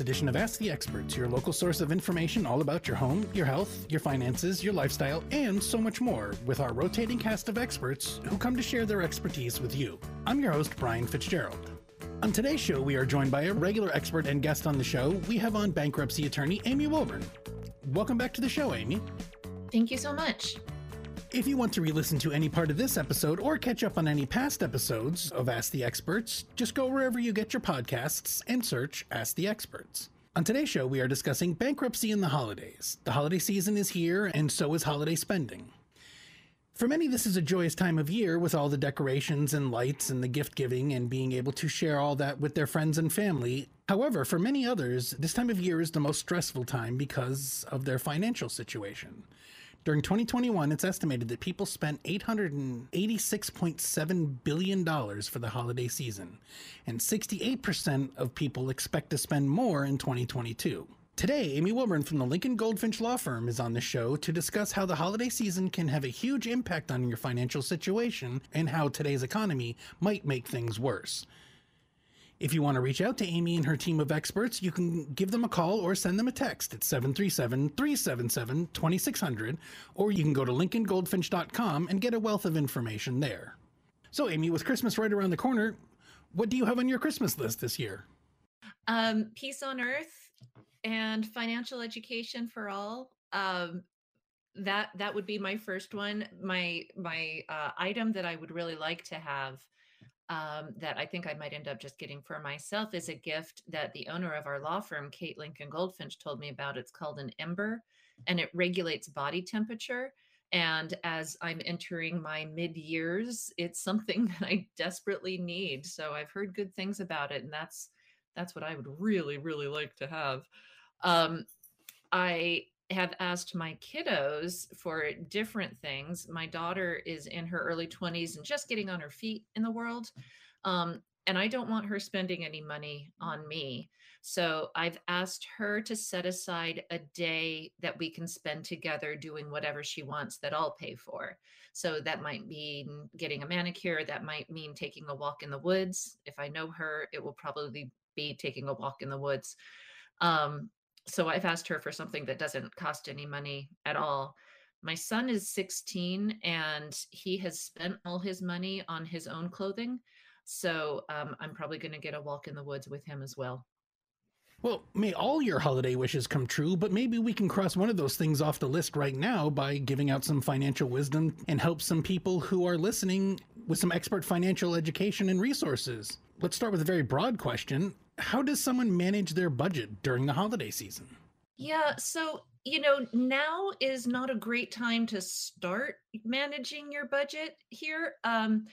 Edition of Ask the Experts, your local source of information all about your home, your health, your finances, your lifestyle, and so much more with our rotating cast of experts who come to share their expertise with you. I'm your host, Brian Fitzgerald. On today's show, we are joined by a regular expert and guest on the show. We have on bankruptcy attorney Amy Willburn. Welcome back to the show, Amy. Thank you so much. If you want to re listen to any part of this episode or catch up on any past episodes of Ask the Experts, just go wherever you get your podcasts and search Ask the Experts. On today's show, we are discussing bankruptcy in the holidays. The holiday season is here, and so is holiday spending. For many, this is a joyous time of year with all the decorations and lights and the gift giving and being able to share all that with their friends and family. However, for many others, this time of year is the most stressful time because of their financial situation. During 2021, it's estimated that people spent $886.7 billion for the holiday season, and 68% of people expect to spend more in 2022. Today, Amy Willburn from the Lincoln Goldfinch Law Firm is on the show to discuss how the holiday season can have a huge impact on your financial situation and how today's economy might make things worse. If you want to reach out to Amy and her team of experts, you can give them a call or send them a text at 737 377 2600, or you can go to lincolngoldfinch.com and get a wealth of information there. So, Amy, with Christmas right around the corner, what do you have on your Christmas list this year? Um, peace on earth and financial education for all. Um, that that would be my first one. My my uh, item that I would really like to have um, that I think I might end up just getting for myself is a gift that the owner of our law firm, Kate Lincoln Goldfinch, told me about. It's called an Ember and it regulates body temperature. And as I'm entering my mid years, it's something that I desperately need. So I've heard good things about it. And that's that's what I would really, really like to have. Um, I have asked my kiddos for different things. My daughter is in her early 20s and just getting on her feet in the world. Um, and I don't want her spending any money on me. So I've asked her to set aside a day that we can spend together doing whatever she wants that I'll pay for. So that might mean getting a manicure. That might mean taking a walk in the woods. If I know her, it will probably be taking a walk in the woods. Um, so I've asked her for something that doesn't cost any money at all. My son is 16 and he has spent all his money on his own clothing. So um, I'm probably going to get a walk in the woods with him as well. Well, may all your holiday wishes come true, but maybe we can cross one of those things off the list right now by giving out some financial wisdom and help some people who are listening with some expert financial education and resources. Let's start with a very broad question how does someone manage their budget during the holiday season? Yeah, so you know, now is not a great time to start managing your budget here. Um,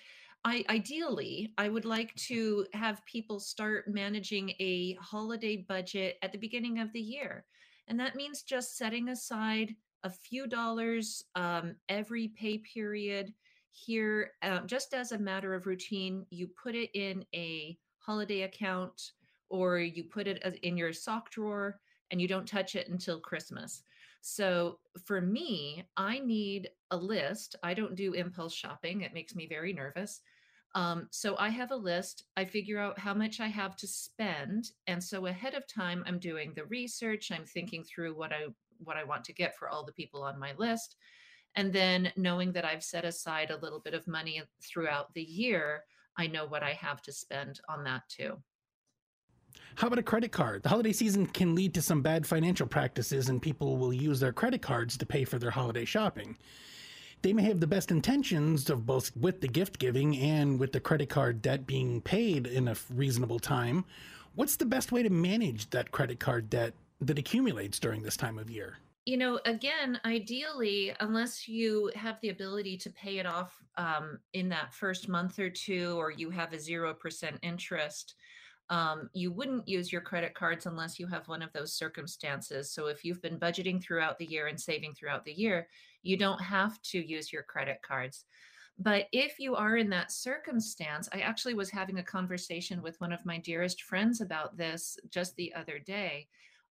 I ideally, I would like to have people start managing a holiday budget at the beginning of the year, and that means just setting aside a few dollars um, every pay period here, um, just as a matter of routine. You put it in a holiday account or you put it in your sock drawer and you don't touch it until Christmas. So for me, I need a list. I don't do impulse shopping, it makes me very nervous. Um, so I have a list. I figure out how much I have to spend, and so ahead of time, I'm doing the research. I'm thinking through what I what I want to get for all the people on my list, and then knowing that I've set aside a little bit of money throughout the year, I know what I have to spend on that too. How about a credit card? The holiday season can lead to some bad financial practices, and people will use their credit cards to pay for their holiday shopping. They may have the best intentions of both with the gift giving and with the credit card debt being paid in a reasonable time. What's the best way to manage that credit card debt that accumulates during this time of year? You know, again, ideally, unless you have the ability to pay it off um, in that first month or two, or you have a 0% interest, um, you wouldn't use your credit cards unless you have one of those circumstances. So if you've been budgeting throughout the year and saving throughout the year, you don't have to use your credit cards. But if you are in that circumstance, I actually was having a conversation with one of my dearest friends about this just the other day.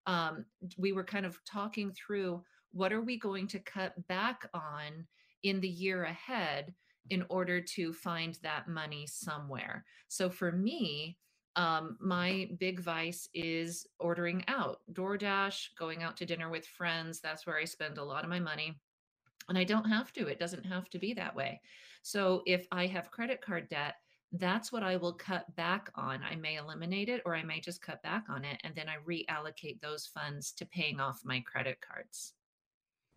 Um, we were kind of talking through what are we going to cut back on in the year ahead in order to find that money somewhere. So for me, um, my big vice is ordering out, DoorDash, going out to dinner with friends. That's where I spend a lot of my money. And I don't have to, it doesn't have to be that way. So if I have credit card debt, that's what I will cut back on. I may eliminate it or I may just cut back on it. And then I reallocate those funds to paying off my credit cards.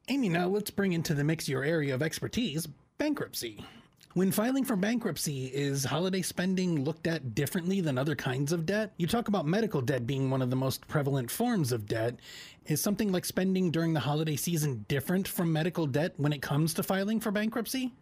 Amy, now let's bring into the mix your area of expertise bankruptcy. When filing for bankruptcy, is holiday spending looked at differently than other kinds of debt? You talk about medical debt being one of the most prevalent forms of debt. Is something like spending during the holiday season different from medical debt when it comes to filing for bankruptcy?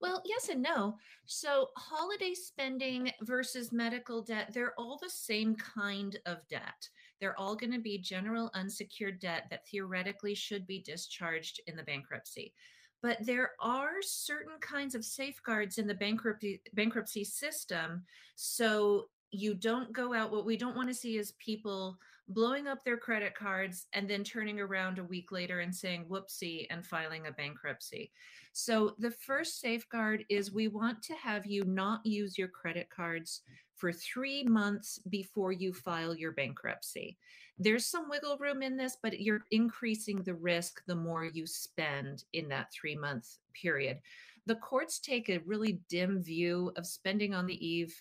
Well, yes and no. So, holiday spending versus medical debt, they're all the same kind of debt. They're all going to be general unsecured debt that theoretically should be discharged in the bankruptcy but there are certain kinds of safeguards in the bankruptcy bankruptcy system so you don't go out what we don't want to see is people blowing up their credit cards and then turning around a week later and saying whoopsie and filing a bankruptcy so the first safeguard is we want to have you not use your credit cards for three months before you file your bankruptcy. There's some wiggle room in this, but you're increasing the risk the more you spend in that three month period. The courts take a really dim view of spending on the eve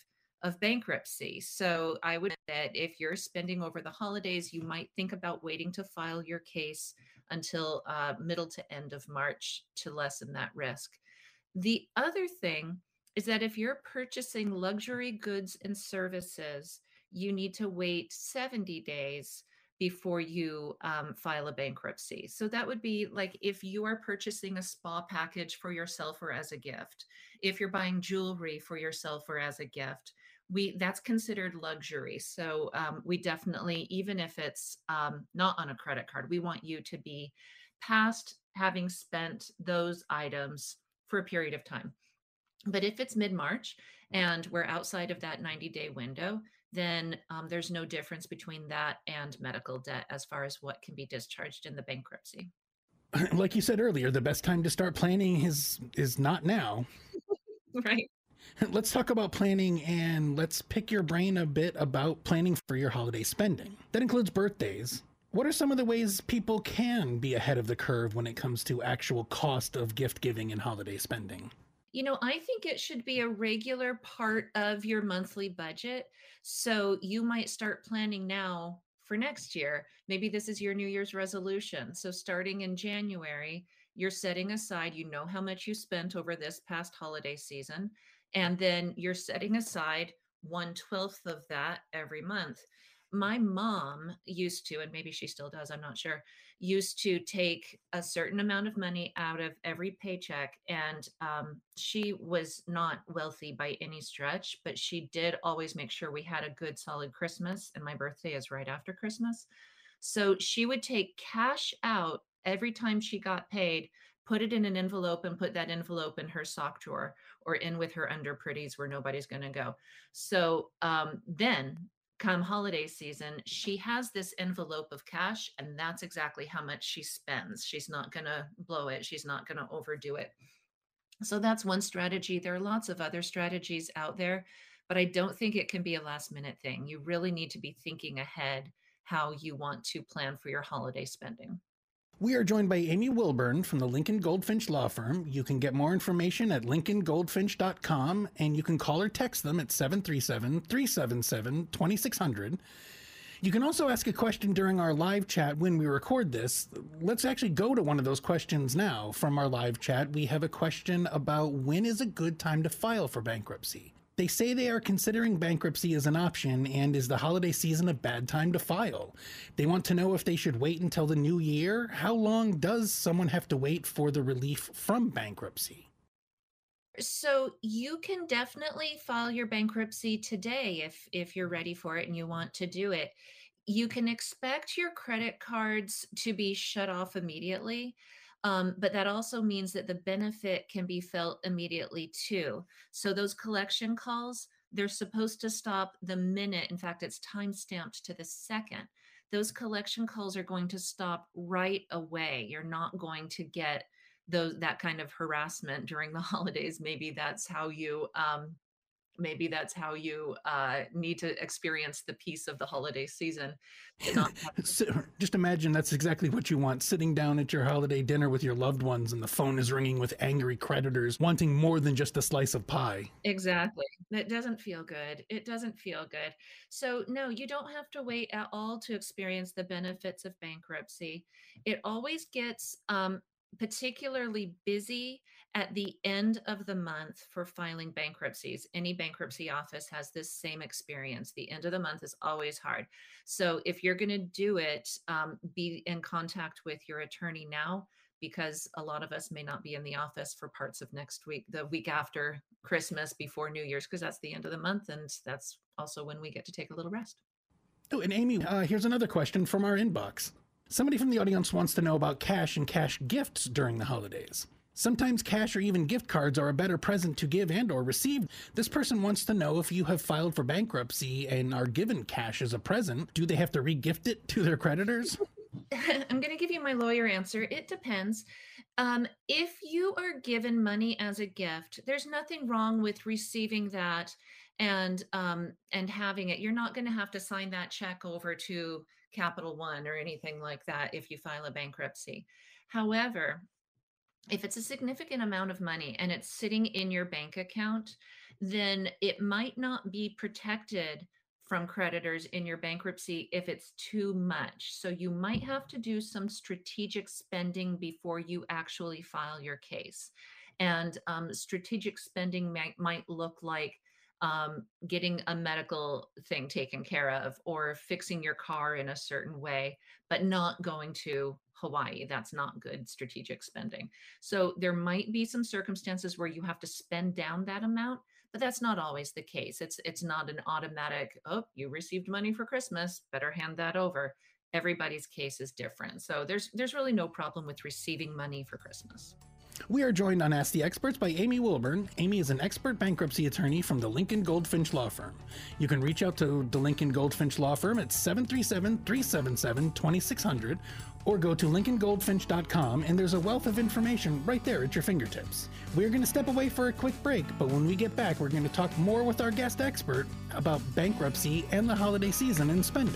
of bankruptcy. So I would that if you're spending over the holidays, you might think about waiting to file your case until uh, middle to end of March to lessen that risk. The other thing is that if you're purchasing luxury goods and services, you need to wait 70 days before you um, file a bankruptcy. So that would be like if you are purchasing a spa package for yourself or as a gift, if you're buying jewelry for yourself or as a gift, we that's considered luxury. So um, we definitely, even if it's um, not on a credit card, we want you to be past having spent those items for a period of time. But if it's mid March and we're outside of that 90 day window, then um, there's no difference between that and medical debt as far as what can be discharged in the bankruptcy. Like you said earlier, the best time to start planning is is not now. right. Let's talk about planning and let's pick your brain a bit about planning for your holiday spending. That includes birthdays. What are some of the ways people can be ahead of the curve when it comes to actual cost of gift giving and holiday spending? You know, I think it should be a regular part of your monthly budget. So you might start planning now for next year. Maybe this is your New Year's resolution. So starting in January, you're setting aside, you know how much you spent over this past holiday season, and then you're setting aside one twelfth of that every month my mom used to, and maybe she still does, I'm not sure, used to take a certain amount of money out of every paycheck. And um, she was not wealthy by any stretch, but she did always make sure we had a good, solid Christmas. And my birthday is right after Christmas. So she would take cash out every time she got paid, put it in an envelope, and put that envelope in her sock drawer or in with her under pretties where nobody's going to go. So um, then come holiday season, she has this envelope of cash, and that's exactly how much she spends. She's not going to blow it, she's not going to overdo it. So that's one strategy. There are lots of other strategies out there, but I don't think it can be a last minute thing. You really need to be thinking ahead how you want to plan for your holiday spending. We are joined by Amy Willburn from the Lincoln Goldfinch Law Firm. You can get more information at lincolngoldfinch.com and you can call or text them at 737 377 2600. You can also ask a question during our live chat when we record this. Let's actually go to one of those questions now from our live chat. We have a question about when is a good time to file for bankruptcy. They say they are considering bankruptcy as an option, and is the holiday season a bad time to file? They want to know if they should wait until the new year. How long does someone have to wait for the relief from bankruptcy? So you can definitely file your bankruptcy today if if you're ready for it and you want to do it. You can expect your credit cards to be shut off immediately. Um, but that also means that the benefit can be felt immediately too. So those collection calls, they're supposed to stop the minute. In fact, it's time stamped to the second. Those collection calls are going to stop right away. You're not going to get those that kind of harassment during the holidays. Maybe that's how you um, maybe that's how you uh, need to experience the peace of the holiday season. Just imagine that's exactly what you want sitting down at your holiday dinner with your loved ones, and the phone is ringing with angry creditors wanting more than just a slice of pie. Exactly. It doesn't feel good. It doesn't feel good. So, no, you don't have to wait at all to experience the benefits of bankruptcy. It always gets um, particularly busy at the end of the month for filing bankruptcies. Any bankruptcy office has this same experience. The end of the month is always hard. So if you're going to do it, um, be in contact with your attorney now because a lot of us may not be in the office for parts of next week, the week after Christmas, before New Year's, because that's the end of the month. And that's also when we get to take a little rest. Oh, and Amy, uh, here's another question from our inbox. Somebody from the audience wants to know about cash and cash gifts during the holidays. Sometimes cash or even gift cards are a better present to give and or receive. This person wants to know if you have filed for bankruptcy and are given cash as a present, do they have to regift it to their creditors? I'm going to give you my lawyer answer. It depends. Um, if you are given money as a gift, there's nothing wrong with receiving that and um, and having it. You're not going to have to sign that check over to Capital One or anything like that if you file a bankruptcy. However, if it's a significant amount of money and it's sitting in your bank account, then it might not be protected from creditors in your bankruptcy if it's too much. So you might have to do some strategic spending before you actually file your case. And um, strategic spending might, might look like um, getting a medical thing taken care of or fixing your car in a certain way, but not going to Hawaii. That's not good strategic spending. So there might be some circumstances where you have to spend down that amount, but that's not always the case. It's it's not an automatic, oh, you received money for Christmas, better hand that over. Everybody's case is different. So there's there's really no problem with receiving money for Christmas. We are joined on Ask the Experts by Amy Willburn. Amy is an expert bankruptcy attorney from the Lincoln Goldfinch Law Firm. You can reach out to the Lincoln Goldfinch Law Firm at 737 377 2600 or go to lincolngoldfinch.com and there's a wealth of information right there at your fingertips. We're going to step away for a quick break, but when we get back, we're going to talk more with our guest expert about bankruptcy and the holiday season and spending.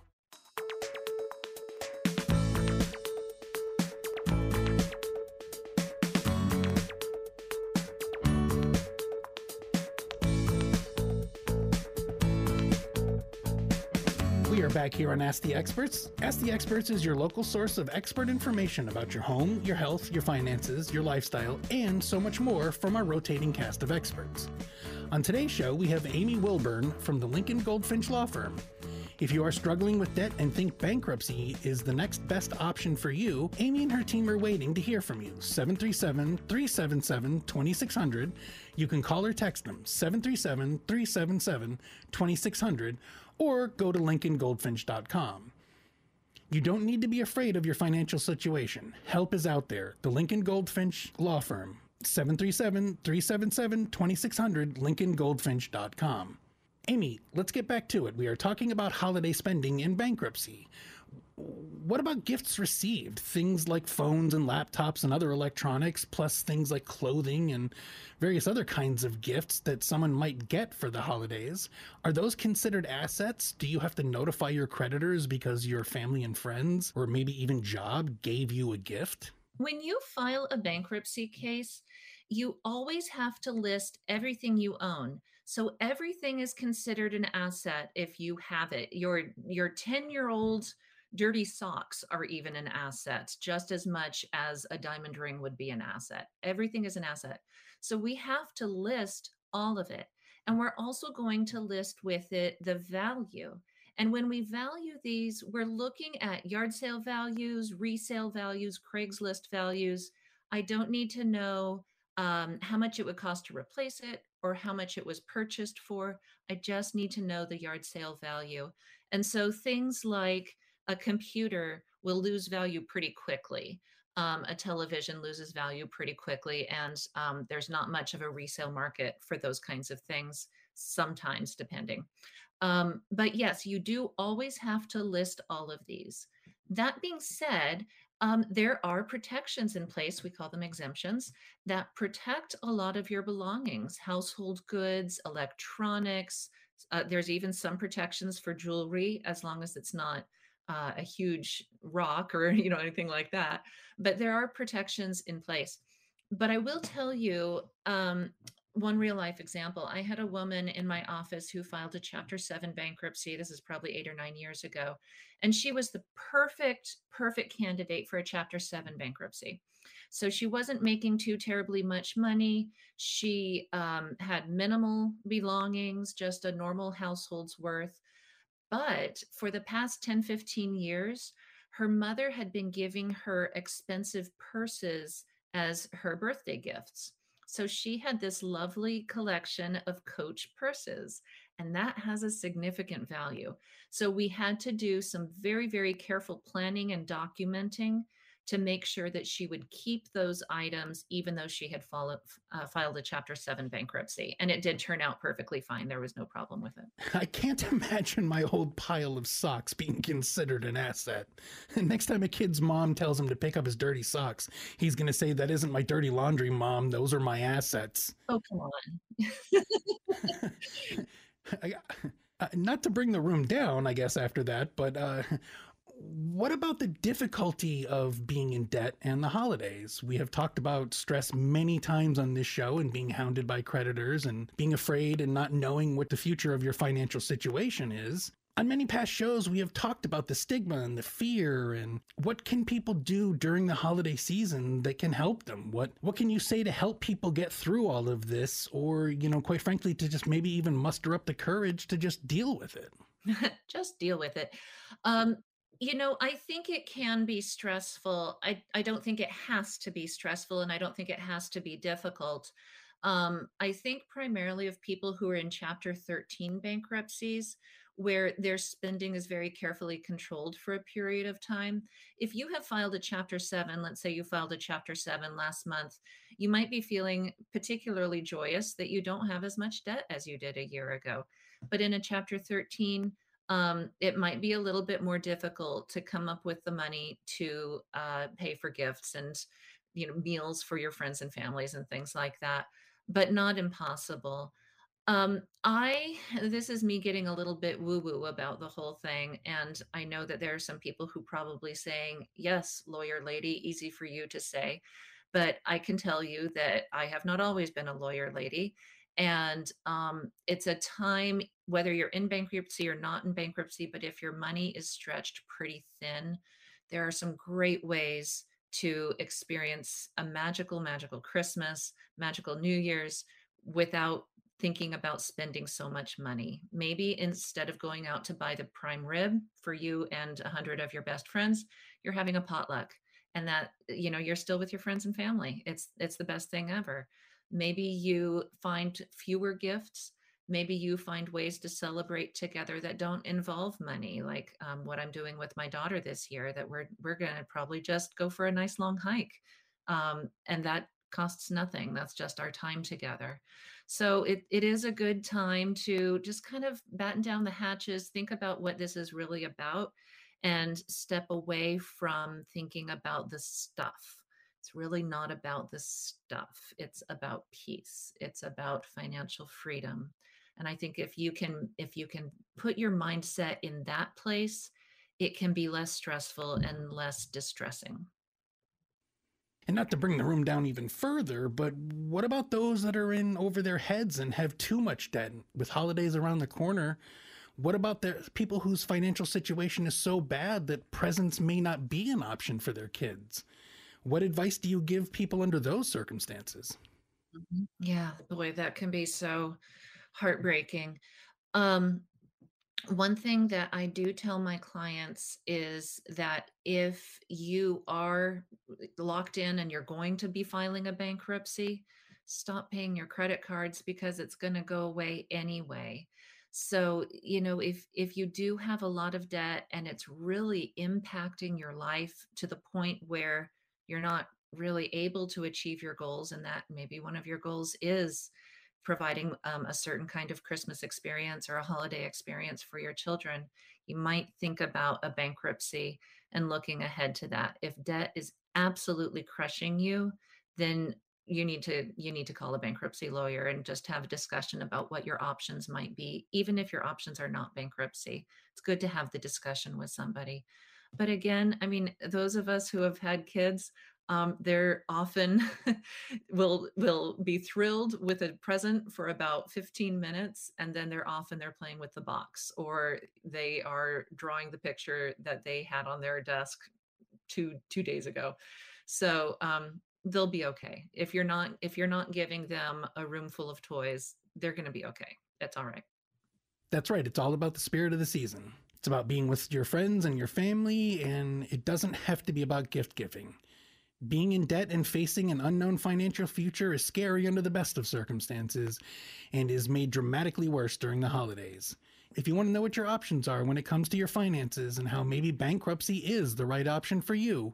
We are back here on Ask the Experts. Ask the Experts is your local source of expert information about your home, your health, your finances, your lifestyle, and so much more from our rotating cast of experts. On today's show, we have Amy Willburn from the Lincoln Goldfinch Law Firm. If you are struggling with debt and think bankruptcy is the next best option for you, Amy and her team are waiting to hear from you. 737 377 2600. You can call or text them 737 377 2600 or go to lincolngoldfinch.com. You don't need to be afraid of your financial situation. Help is out there. The Lincoln Goldfinch Law Firm, 737 377 2600, lincolngoldfinch.com. Amy, let's get back to it. We are talking about holiday spending and bankruptcy. What about gifts received? Things like phones and laptops and other electronics, plus things like clothing and various other kinds of gifts that someone might get for the holidays. Are those considered assets? Do you have to notify your creditors because your family and friends, or maybe even job, gave you a gift? When you file a bankruptcy case, you always have to list everything you own. So everything is considered an asset if you have it. Your your 10-year-old dirty socks are even an asset just as much as a diamond ring would be an asset. Everything is an asset. So we have to list all of it. And we're also going to list with it the value. And when we value these, we're looking at yard sale values, resale values, Craigslist values. I don't need to know um, how much it would cost to replace it or how much it was purchased for. I just need to know the yard sale value. And so things like a computer will lose value pretty quickly. Um, a television loses value pretty quickly, and um, there's not much of a resale market for those kinds of things, sometimes depending. Um, but yes, you do always have to list all of these. That being said, um, there are protections in place, we call them exemptions, that protect a lot of your belongings, household goods, electronics. Uh, there's even some protections for jewelry as long as it's not uh, a huge rock or you know anything like that. But there are protections in place. But I will tell you, um, one real life example i had a woman in my office who filed a chapter 7 bankruptcy this is probably 8 or 9 years ago and she was the perfect perfect candidate for a chapter 7 bankruptcy so she wasn't making too terribly much money she um, had minimal belongings just a normal household's worth but for the past 10 15 years her mother had been giving her expensive purses as her birthday gifts so she had this lovely collection of Coach purses, and that has a significant value. So we had to do some very, very careful planning and documenting to make sure that she would keep those items, even though she had uh, filed a Chapter 7 bankruptcy. And it did turn out perfectly fine. There was no problem with it. I can't imagine my old pile of socks being considered an asset. Next time a kid's mom tells him to pick up his dirty socks, he's going to say, That isn't my dirty laundry, mom. Those are my assets. Oh, come on. I, uh, not to bring the room down, I guess, after that, but uh, what about the difficulty of being in debt and the holidays? We have talked about stress many times on this show and being hounded by creditors and being afraid and not knowing what the future of your financial situation is. On many past shows, we have talked about the stigma and the fear and what can people do during the holiday season that can help them? What what can you say to help people get through all of this or, you know, quite frankly to just maybe even muster up the courage to just deal with it? just deal with it. Um, you know, I think it can be stressful. I, I don't think it has to be stressful and I don't think it has to be difficult. Um, I think primarily of people who are in Chapter 13 bankruptcies, where their spending is very carefully controlled for a period of time. If you have filed a Chapter 7, let's say you filed a Chapter 7 last month, you might be feeling particularly joyous that you don't have as much debt as you did a year ago. But in a Chapter 13, um, it might be a little bit more difficult to come up with the money to uh, pay for gifts and you know meals for your friends and families and things like that but not impossible. Um, i this is me getting a little bit woo woo about the whole thing and i know that there are some people who probably saying yes lawyer lady easy for you to say but i can tell you that i have not always been a lawyer lady And um, it's a time, whether you're in bankruptcy or not in bankruptcy, but if your money is stretched pretty thin, there are some great ways to experience a magical, magical Christmas, magical New Year's without thinking about spending so much money. Maybe instead of going out to buy the prime rib for you and a hundred of your best friends, you're having a potluck and that you know you're still with your friends and family. It's it's the best thing ever. Maybe you find fewer gifts. Maybe you find ways to celebrate together that don't involve money, like um, what I'm doing with my daughter this year. That we're we're going to probably just go for a nice long hike, um, and that costs nothing. That's just our time together. So it, it is a good time to just kind of batten down the hatches, think about what this is really about, and step away from thinking about the stuff. It's really not about the stuff. It's about peace. It's about financial freedom. And I think if you can if you can put your mindset in that place, it can be less stressful and less distressing. And not to bring the room down even further, but what about those that are in over their heads and have too much debt with holidays around the corner? What about the people whose financial situation is so bad that presents may not be an option for their kids? What advice do you give people under those circumstances? Mm-hmm. Yeah, boy, that can be so heartbreaking. Um, one thing that I do tell my clients is that if you are locked in and you're going to be filing a bankruptcy, stop paying your credit cards because it's going to go away anyway. So, you know, if if you do have a lot of debt and it's really impacting your life to the point where you're not really able to achieve your goals and that maybe one of your goals is providing um, a certain kind of Christmas experience or a holiday experience for your children, you might think about a bankruptcy and looking ahead to that. If debt is absolutely crushing you, then you need to you need to call a bankruptcy lawyer and just have a discussion about what your options might be even if your options are not bankruptcy it's good to have the discussion with somebody but again i mean those of us who have had kids um, they're often will will be thrilled with a present for about 15 minutes and then they're off and they're playing with the box or they are drawing the picture that they had on their desk two two days ago. So um, they'll be okay. If you're not if you're not giving them a room full of toys they're going to be okay. That's all right. That's right. It's all about the spirit of the season it's about being with your friends and your family and it doesn't have to be about gift giving being in debt and facing an unknown financial future is scary under the best of circumstances and is made dramatically worse during the holidays. If you want to know what your options are when it comes to your finances and how maybe bankruptcy is the right option for you,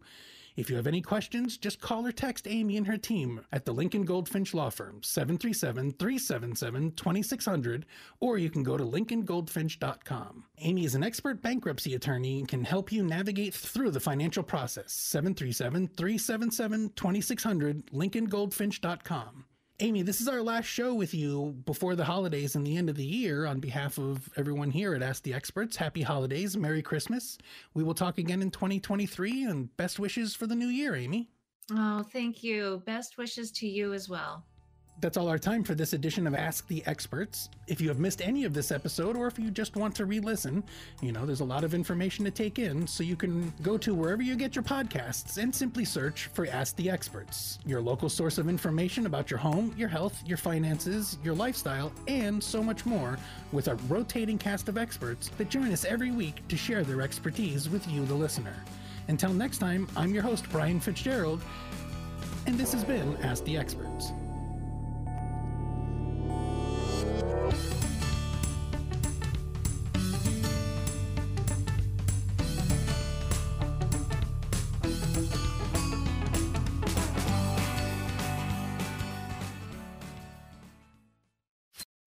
if you have any questions, just call or text Amy and her team at the Lincoln Goldfinch Law Firm, 737 377 2600, or you can go to lincolngoldfinch.com. Amy is an expert bankruptcy attorney and can help you navigate through the financial process. 737 377 2600, lincolngoldfinch.com. Amy, this is our last show with you before the holidays and the end of the year. On behalf of everyone here at Ask the Experts, happy holidays, Merry Christmas. We will talk again in 2023 and best wishes for the new year, Amy. Oh, thank you. Best wishes to you as well that's all our time for this edition of Ask the Experts. If you have missed any of this episode, or if you just want to re listen, you know, there's a lot of information to take in, so you can go to wherever you get your podcasts and simply search for Ask the Experts, your local source of information about your home, your health, your finances, your lifestyle, and so much more with a rotating cast of experts that join us every week to share their expertise with you, the listener. Until next time, I'm your host, Brian Fitzgerald, and this has been Ask the Experts.